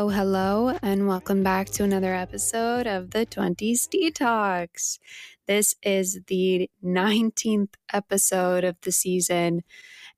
Hello, hello, and welcome back to another episode of the 20s Detox. This is the 19th episode of the season,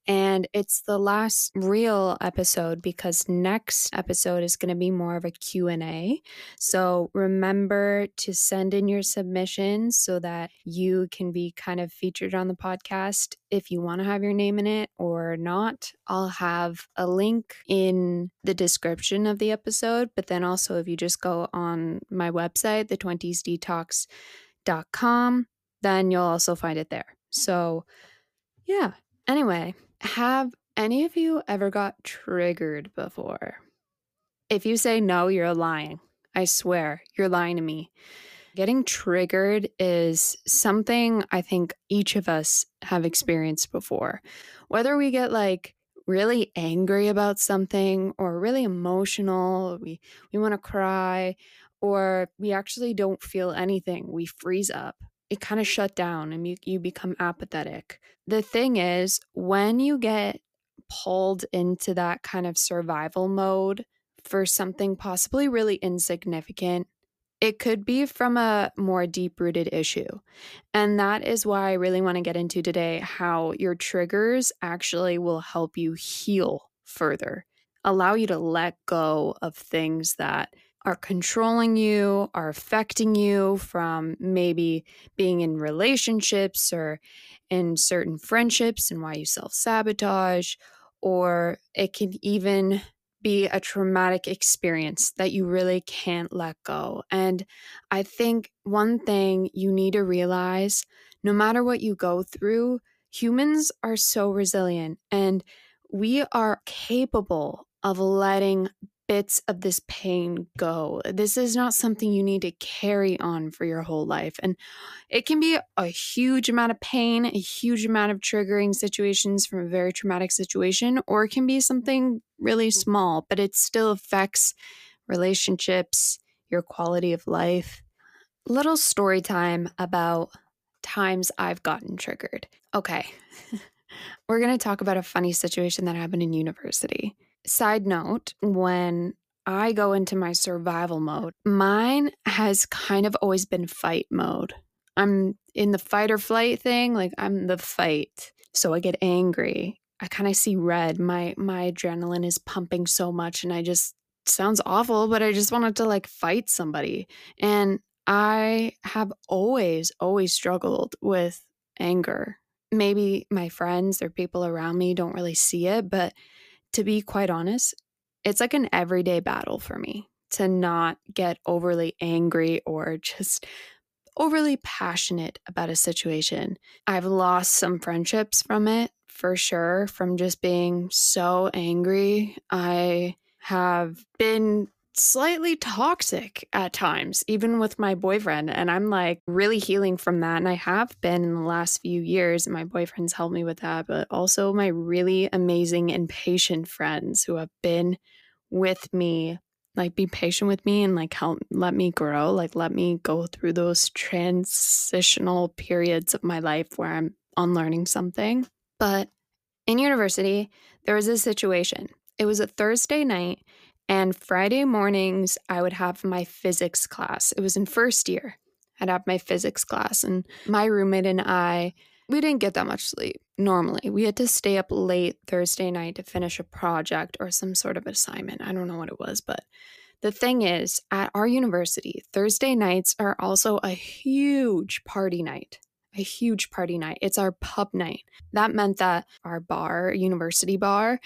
and it's the last real episode because next episode is going to be more of a Q&A. So remember to send in your submissions so that you can be kind of featured on the podcast if you want to have your name in it or not. I'll have a link in the description of the episode, but then also if you just go on my website, thetwentiesdetox.com, then you'll also find it there. So, yeah. Anyway, have any of you ever got triggered before? If you say no, you're lying. I swear, you're lying to me. Getting triggered is something I think each of us have experienced before. Whether we get like really angry about something or really emotional, we, we want to cry, or we actually don't feel anything, we freeze up it kind of shut down and you, you become apathetic. The thing is, when you get pulled into that kind of survival mode for something possibly really insignificant, it could be from a more deep rooted issue. And that is why I really want to get into today how your triggers actually will help you heal further, allow you to let go of things that are controlling you, are affecting you from maybe being in relationships or in certain friendships and why you self sabotage, or it can even be a traumatic experience that you really can't let go. And I think one thing you need to realize no matter what you go through, humans are so resilient and we are capable of letting bits of this pain go. This is not something you need to carry on for your whole life. And it can be a huge amount of pain, a huge amount of triggering situations from a very traumatic situation, or it can be something really mm. small, but it still affects relationships, your quality of life. Little story time about times I've gotten triggered. Okay. We're going to talk about a funny situation that happened in university. Side note, when I go into my survival mode, mine has kind of always been fight mode. I'm in the fight or flight thing, like I'm the fight. So I get angry. I kind of see red. My my adrenaline is pumping so much and I just sounds awful, but I just wanted to like fight somebody. And I have always always struggled with anger. Maybe my friends or people around me don't really see it, but to be quite honest, it's like an everyday battle for me to not get overly angry or just overly passionate about a situation. I've lost some friendships from it for sure, from just being so angry. I have been slightly toxic at times, even with my boyfriend. And I'm like really healing from that. And I have been in the last few years. And my boyfriend's helped me with that, but also my really amazing and patient friends who have been with me. Like, be patient with me and like help let me grow, like, let me go through those transitional periods of my life where I'm unlearning something. But in university, there was a situation. It was a Thursday night and Friday mornings, I would have my physics class. It was in first year. I'd have my physics class, and my roommate and I, we didn't get that much sleep normally. We had to stay up late Thursday night to finish a project or some sort of assignment. I don't know what it was, but the thing is, at our university, Thursday nights are also a huge party night. A huge party night. It's our pub night. That meant that our bar, university bar,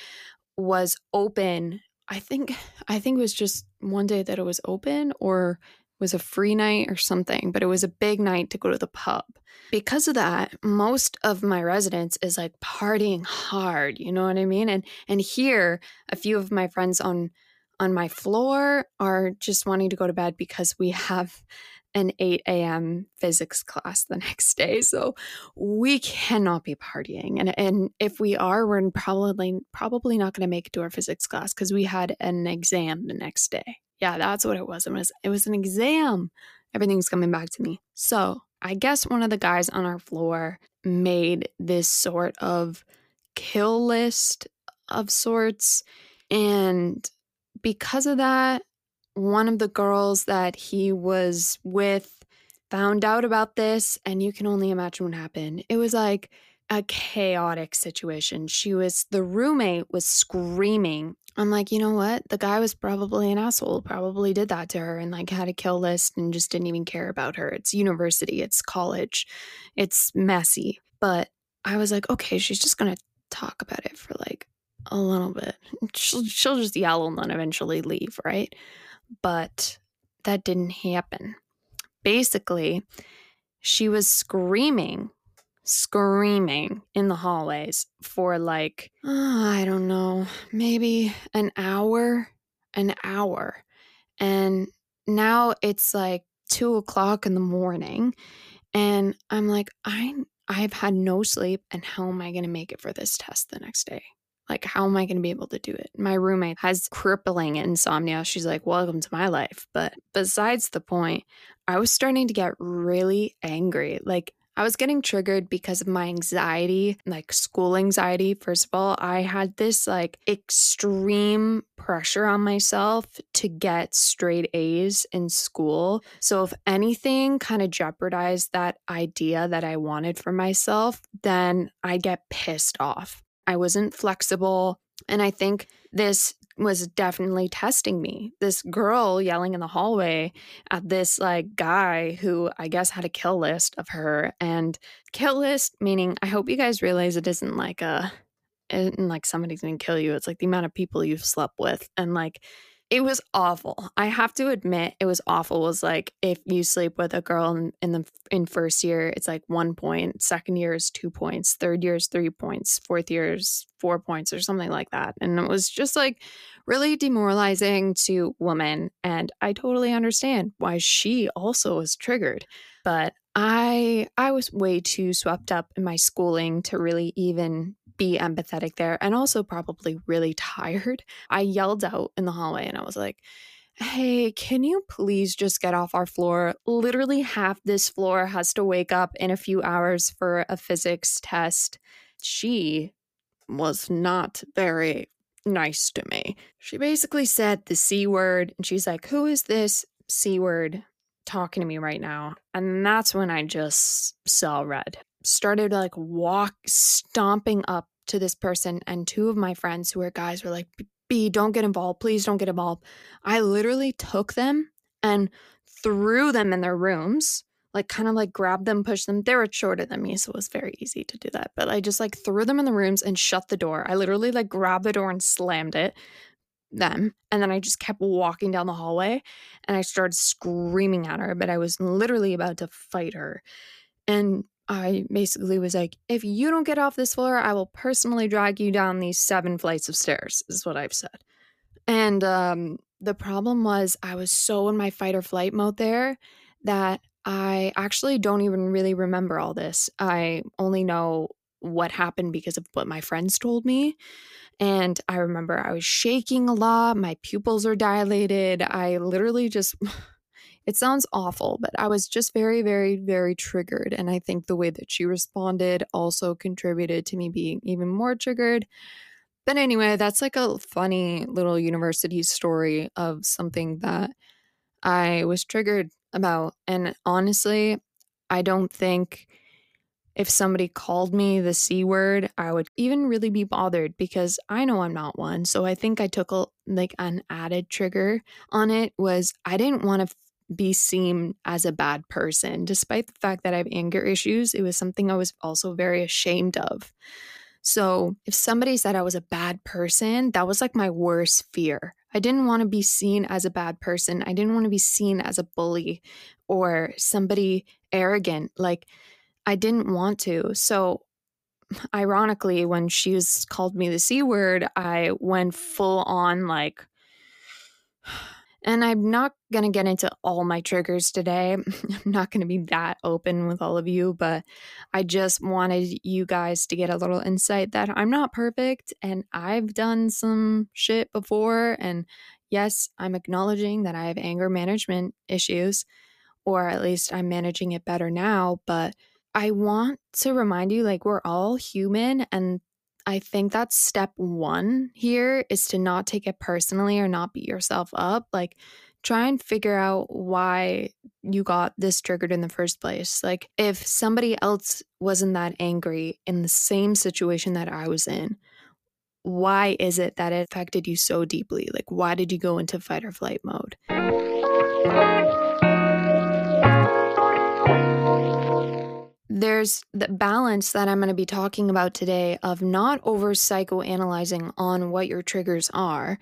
was open I think I think it was just one day that it was open or was a free night or something, but it was a big night to go to the pub. Because of that, most of my residence is like partying hard, you know what I mean? And and here a few of my friends on on my floor are just wanting to go to bed because we have an 8 a.m. physics class the next day. So we cannot be partying. And, and if we are, we're probably probably not going to make it to our physics class because we had an exam the next day. Yeah, that's what it was. It was it was an exam. Everything's coming back to me. So I guess one of the guys on our floor made this sort of kill list of sorts. And because of that, one of the girls that he was with found out about this, and you can only imagine what happened. It was like a chaotic situation. She was, the roommate was screaming. I'm like, you know what? The guy was probably an asshole, probably did that to her and like had a kill list and just didn't even care about her. It's university, it's college, it's messy. But I was like, okay, she's just going to talk about it for like a little bit. She'll, she'll just yell and then eventually leave, right? But that didn't happen. Basically, she was screaming screaming in the hallways for like, oh, I don't know, maybe an hour, an hour. And now it's like two o'clock in the morning. And I'm like, I I've had no sleep and how am I gonna make it for this test the next day? Like, how am I going to be able to do it? My roommate has crippling insomnia. She's like, Welcome to my life. But besides the point, I was starting to get really angry. Like, I was getting triggered because of my anxiety, like school anxiety. First of all, I had this like extreme pressure on myself to get straight A's in school. So, if anything kind of jeopardized that idea that I wanted for myself, then I get pissed off. I wasn't flexible. And I think this was definitely testing me. This girl yelling in the hallway at this like guy who I guess had a kill list of her and kill list meaning I hope you guys realize it isn't like a isn't like somebody's gonna kill you. It's like the amount of people you've slept with and like it was awful. I have to admit, it was awful. It was like if you sleep with a girl in, in, the in first year, it's like one point. Second year is two points. Third year is three points. Fourth year is four points, or something like that. And it was just like really demoralizing to women. And I totally understand why she also was triggered. But I I was way too swept up in my schooling to really even be empathetic there and also probably really tired. I yelled out in the hallway and I was like, Hey, can you please just get off our floor? Literally, half this floor has to wake up in a few hours for a physics test. She was not very nice to me. She basically said the C word, and she's like, Who is this C word talking to me right now? And that's when I just saw red started like walk stomping up to this person and two of my friends who are guys were like b don't get involved. Please don't get involved. I literally took them and threw them in their rooms like kind of like grabbed them pushed them. They were shorter than me so it was very easy to do that but i just like threw them in the rooms and shut the door. I literally like grabbed the door and slammed it them and then i just kept walking down the hallway and i started screaming at her but i was literally about to fight her. And I basically was like, if you don't get off this floor, I will personally drag you down these seven flights of stairs, is what I've said. And um, the problem was, I was so in my fight or flight mode there that I actually don't even really remember all this. I only know what happened because of what my friends told me. And I remember I was shaking a lot, my pupils are dilated. I literally just. It sounds awful, but I was just very, very, very triggered. And I think the way that she responded also contributed to me being even more triggered. But anyway, that's like a funny little university story of something that I was triggered about. And honestly, I don't think if somebody called me the C word, I would even really be bothered because I know I'm not one. So I think I took a like an added trigger on it was I didn't want to be seen as a bad person. Despite the fact that I have anger issues, it was something I was also very ashamed of. So, if somebody said I was a bad person, that was like my worst fear. I didn't want to be seen as a bad person. I didn't want to be seen as a bully or somebody arrogant. Like, I didn't want to. So, ironically, when she was called me the C word, I went full on like, and I'm not going to get into all my triggers today. I'm not going to be that open with all of you, but I just wanted you guys to get a little insight that I'm not perfect and I've done some shit before. And yes, I'm acknowledging that I have anger management issues, or at least I'm managing it better now. But I want to remind you like, we're all human and I think that's step one here is to not take it personally or not beat yourself up. Like, try and figure out why you got this triggered in the first place. Like, if somebody else wasn't that angry in the same situation that I was in, why is it that it affected you so deeply? Like, why did you go into fight or flight mode? There's the balance that I'm going to be talking about today of not over psychoanalyzing on what your triggers are,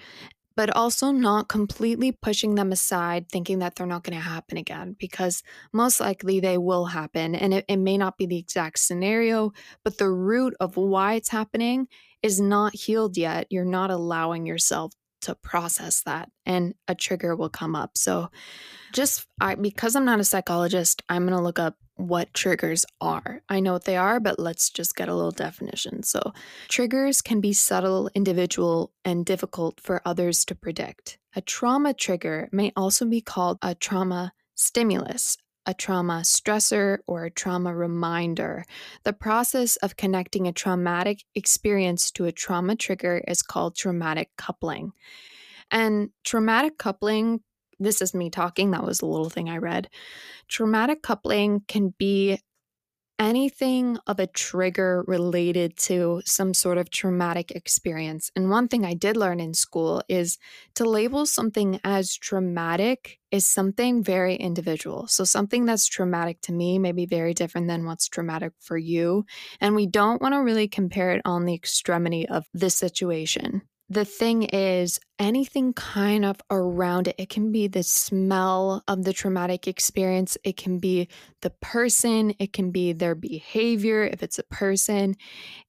but also not completely pushing them aside, thinking that they're not going to happen again, because most likely they will happen. And it, it may not be the exact scenario, but the root of why it's happening is not healed yet. You're not allowing yourself to process that and a trigger will come up. So just I because I'm not a psychologist, I'm going to look up what triggers are. I know what they are, but let's just get a little definition. So, triggers can be subtle, individual, and difficult for others to predict. A trauma trigger may also be called a trauma stimulus, a trauma stressor, or a trauma reminder. The process of connecting a traumatic experience to a trauma trigger is called traumatic coupling. And traumatic coupling this is me talking. That was a little thing I read. Traumatic coupling can be anything of a trigger related to some sort of traumatic experience. And one thing I did learn in school is to label something as traumatic is something very individual. So something that's traumatic to me may be very different than what's traumatic for you. And we don't want to really compare it on the extremity of this situation the thing is, anything kind of around it, it can be the smell of the traumatic experience, it can be the person, it can be their behavior, if it's a person,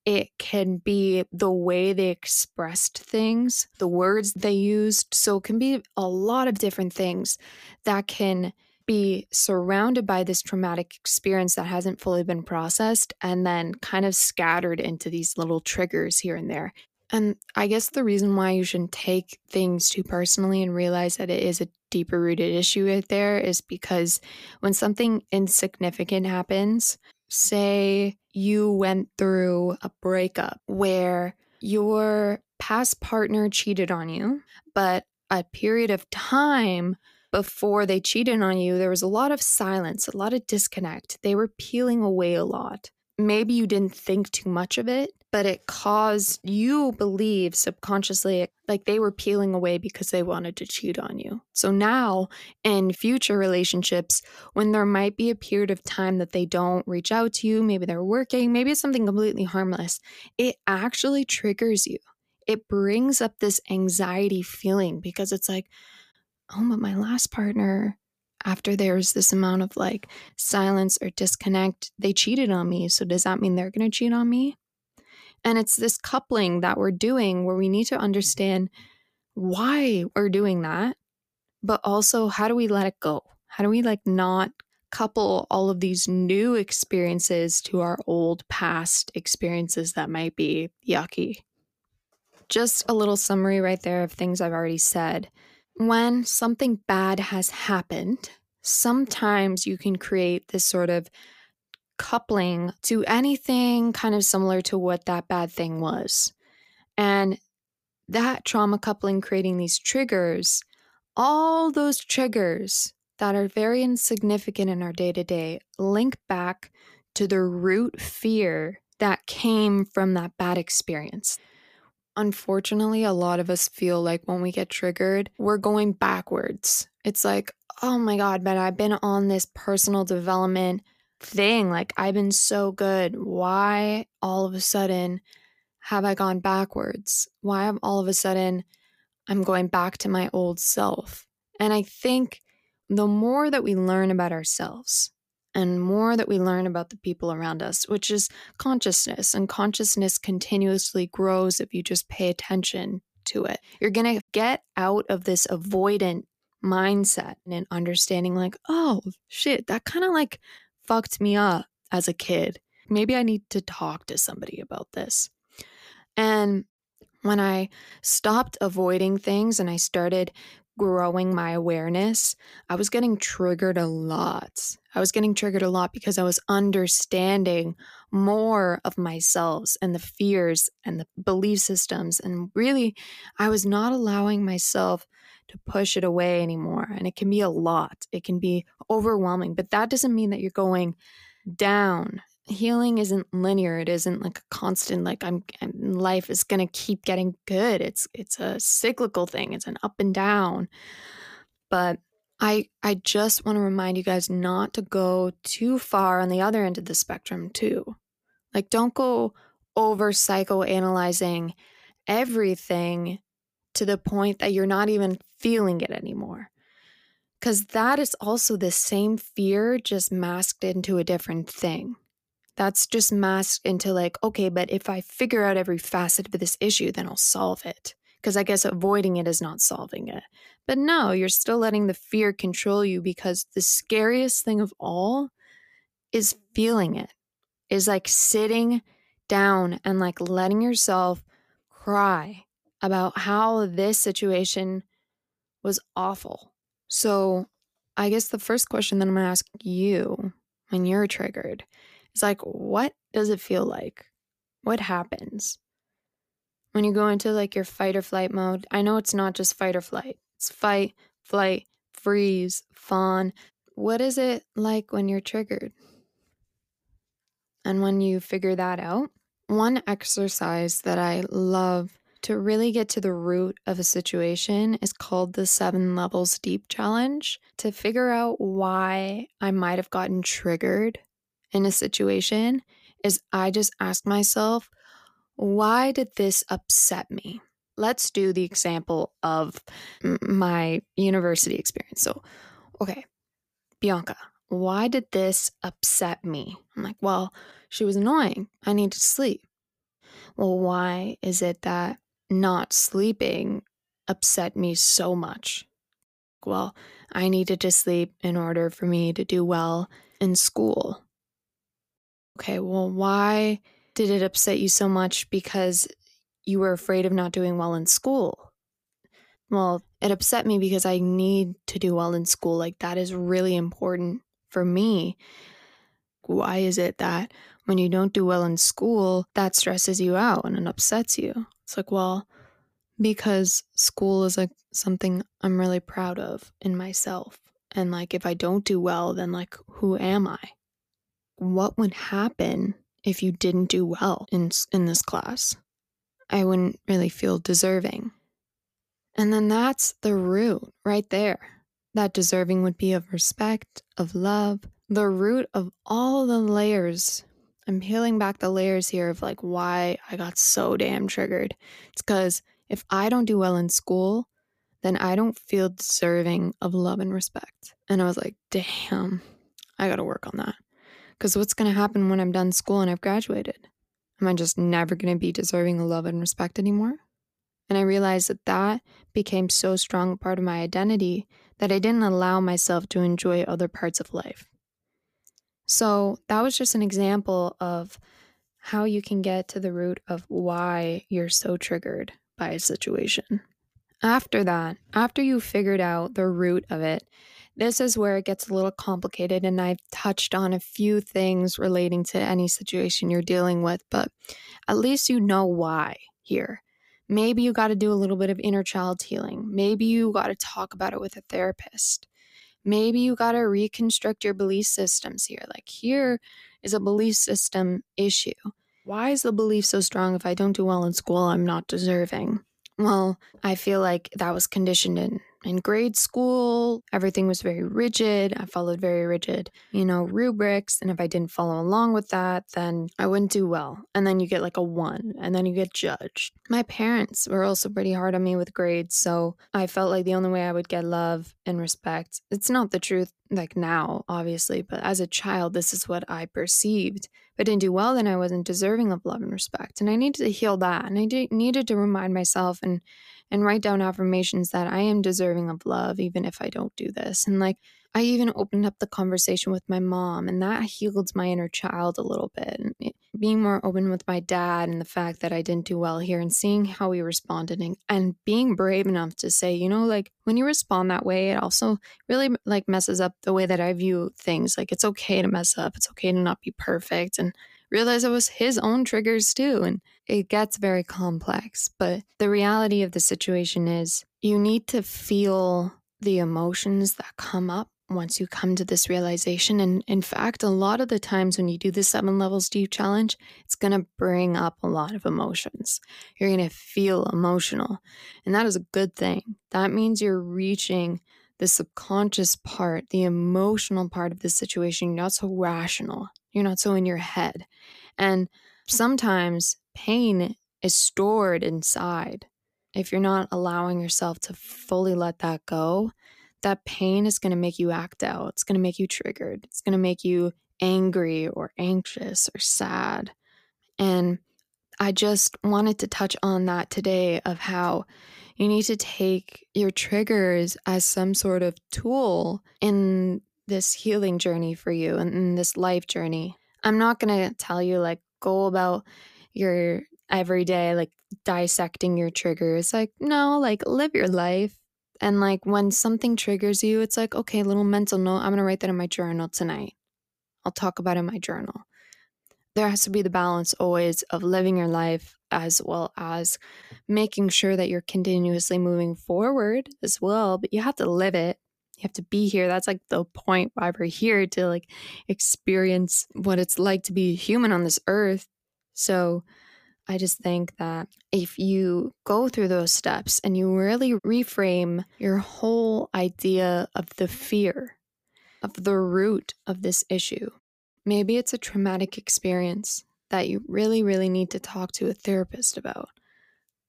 it can be the way they expressed things, the words they used. So it can be a lot of different things that can be surrounded by this traumatic experience that hasn't fully been processed and then kind of scattered into these little triggers here and there. And I guess the reason why you shouldn't take things too personally and realize that it is a deeper rooted issue out there is because when something insignificant happens, say you went through a breakup where your past partner cheated on you, but a period of time before they cheated on you, there was a lot of silence, a lot of disconnect. They were peeling away a lot. Maybe you didn't think too much of it, but it caused you believe subconsciously like they were peeling away because they wanted to cheat on you. So now in future relationships, when there might be a period of time that they don't reach out to you, maybe they're working, maybe it's something completely harmless, it actually triggers you. It brings up this anxiety feeling because it's like, oh, but my last partner, after there's this amount of like silence or disconnect, they cheated on me. So does that mean they're going to cheat on me? And it's this coupling that we're doing where we need to mm-hmm. understand why we're doing that, but also how do we let it go? How do we like not couple all of these new experiences to our old past experiences that might be yucky? Just a little summary right there of things I've already said. When something bad has happened, sometimes you can create this sort of coupling to anything kind of similar to what that bad thing was. And that trauma coupling creating these triggers, all those triggers that are very insignificant in our day to day link back to the root fear that came from that bad experience. Unfortunately, a lot of us feel like when we get triggered, we're going backwards. It's like, oh my God, but I've been on this personal development thing. Like, I've been so good. Why all of a sudden have I gone backwards? Why have all of a sudden I'm going back to my old self? And I think the more that we learn about ourselves and more that we learn about the people around us, which is consciousness, and consciousness continuously grows if you just pay attention to it. You're going to get out of this avoidant mindset and understanding, like, oh, shit, that kind of like fucked me up as a kid. Maybe I need to talk to somebody about this. And when I stopped avoiding things and I started growing my awareness, I was getting triggered a lot. I was getting triggered a lot because I was understanding more of myself and the fears and the belief systems. And really, I was not allowing myself to push it away anymore. And it can be a lot, it can be overwhelming, but that doesn't mean that you're going down. Healing isn't linear. It isn't like a constant like I'm, I'm life is going to keep getting good. It's it's a cyclical thing. It's an up and down. But I I just want to remind you guys not to go too far on the other end of the spectrum too. Like don't go over psychoanalyzing everything to the point that you're not even feeling it anymore. Because that is also the same fear, just masked into a different thing. That's just masked into, like, okay, but if I figure out every facet of this issue, then I'll solve it. Because I guess avoiding it is not solving it. But no, you're still letting the fear control you because the scariest thing of all is feeling it, is like sitting down and like letting yourself cry about how this situation was awful. So, I guess the first question that I'm going to ask you when you're triggered is like, what does it feel like? What happens when you go into like your fight or flight mode? I know it's not just fight or flight, it's fight, flight, freeze, fawn. What is it like when you're triggered? And when you figure that out, one exercise that I love to really get to the root of a situation is called the seven levels deep challenge to figure out why I might have gotten triggered in a situation is I just ask myself, why did this upset me? Let's do the example of my university experience. So, okay, Bianca, why did this upset me? I'm like, well, she was annoying. I need to sleep. Well, why is it that not sleeping upset me so much. Well, I needed to sleep in order for me to do well in school. Okay, well, why did it upset you so much? Because you were afraid of not doing well in school. Well, it upset me because I need to do well in school. Like, that is really important for me. Why is it that when you don't do well in school, that stresses you out and it upsets you? It's like, well, because school is like something I'm really proud of in myself. And like, if I don't do well, then like, who am I? What would happen if you didn't do well in, in this class? I wouldn't really feel deserving. And then that's the root right there. That deserving would be of respect, of love, the root of all the layers I'm peeling back the layers here of like why I got so damn triggered. It's because if I don't do well in school, then I don't feel deserving of love and respect. And I was like, damn, I got to work on that. Because what's to happen when I'm done school and I've graduated? Am I just never to be deserving of love and respect anymore? And I realized that that became so strong a part of my identity that I didn't allow myself to enjoy other parts of life. So that was just an example of how you can get to the root of why you're so triggered by a situation. After that, after you figured out the root of it, this is where it gets a little complicated, and I've touched on a few things relating to any situation you're dealing with, but at least you know why here. Maybe you got to do a little bit of inner child healing. Maybe you got to talk about it with a therapist maybe you got to reconstruct your belief systems here. Like, here is a belief system issue. Why is the belief so strong if I don't do well in school, I'm not deserving? Well, I feel like that was conditioned in in grade school, everything was very rigid. I followed very rigid, you know, rubrics. And if I didn't follow along with that, then I wouldn't do well. And then you get like a one, and then you get judged. My parents were also pretty hard on me with grades. So I felt like the only way I would get love and respect, it's not the truth like now, obviously, but as a child, this is what I perceived. If I didn't do well, then I wasn't deserving of love and respect. And I needed to heal that. And I needed to remind myself and and write down affirmations that I am deserving of love, even if I don't do this. And like, I even opened up the conversation with my mom, and that healed my inner child a little bit. And being more open with my dad and the fact that I didn't do well here and seeing how he responded and, and being brave enough to say, you know, like when you respond that way, it also really like messes up the way that I view things. Like it's okay to mess up. It's okay to not be perfect and realize it was his own triggers too. And it gets very complex. But the reality of the situation is you need to feel the emotions that come up once you come to this realization. And in fact, a lot of the times when you do the seven levels deep challenge, it's going to bring up a lot of emotions. You're going to feel emotional. And that is a good thing. That means you're reaching the subconscious part, the emotional part of the situation. You're not so rational, you're not so in your head. And hmm. sometimes pain is stored inside. If you're not allowing yourself to fully let that go, that pain is going to make you act out. It's going to make you triggered. It's going to make you angry or anxious or sad. And I just wanted to touch on that today of how you need to take your triggers as some sort of tool in this healing journey for you and in this life journey. I'm not going to tell you like go about your everyday like dissecting your triggers. Like no, like live your life and like when something triggers you, it's like, okay, little mental note. I'm going to write that in my journal tonight. I'll talk about it in my journal. There has to be the balance always of living your life as well as making sure that you're continuously moving forward as well. But you have to live it. You have to be here. That's like the point why we're here to like experience what it's like to be human on this earth. So, I just think that if you go through those steps and you really reframe your whole idea of the fear, of the root of this issue, maybe it's a traumatic experience that you really, really need to talk to a therapist about.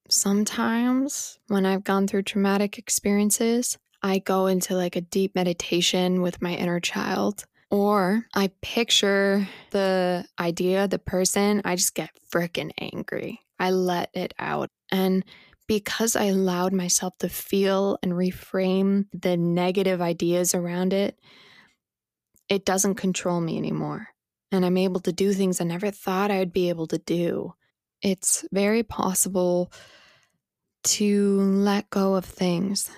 Sometimes when I've gone through traumatic experiences, I go into like a deep meditation with my inner child or I picture the idea, the person, I just get freaking angry. I let it out. And because I allowed myself to feel and reframe the negative ideas around it, it doesn't control me anymore. And I'm able to do things I never thought I would be able to do. It's very possible to let go of things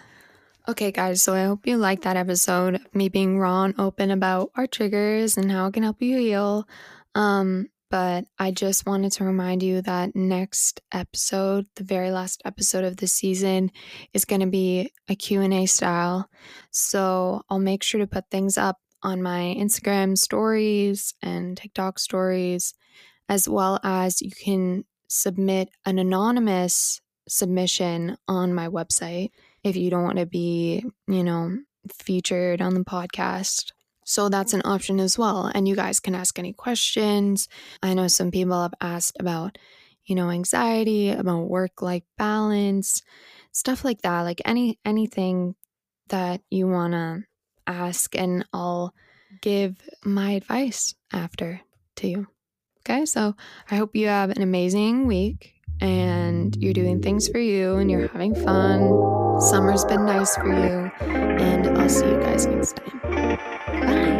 Okay, guys, so I hope you liked that episode, of me being raw and open about our triggers and how it can help you heal. Um, but I just wanted to remind you that next episode, the very last episode of the season, is going to be a Q&A style. So I'll make sure to put things up on my Instagram stories and TikTok stories, as well as you can submit an anonymous submission on my website if you don't want to be, you know, featured on the podcast. So that's an option as well. And you guys can ask any questions. I know some people have asked about, you know, anxiety, about work life balance, stuff like that. Like any anything that you want to ask and I'll give my advice after to you. Okay? So, I hope you have an amazing week and you're doing things for you and you're having fun. Summer's been nice for you, and I'll see you guys next time. Bye.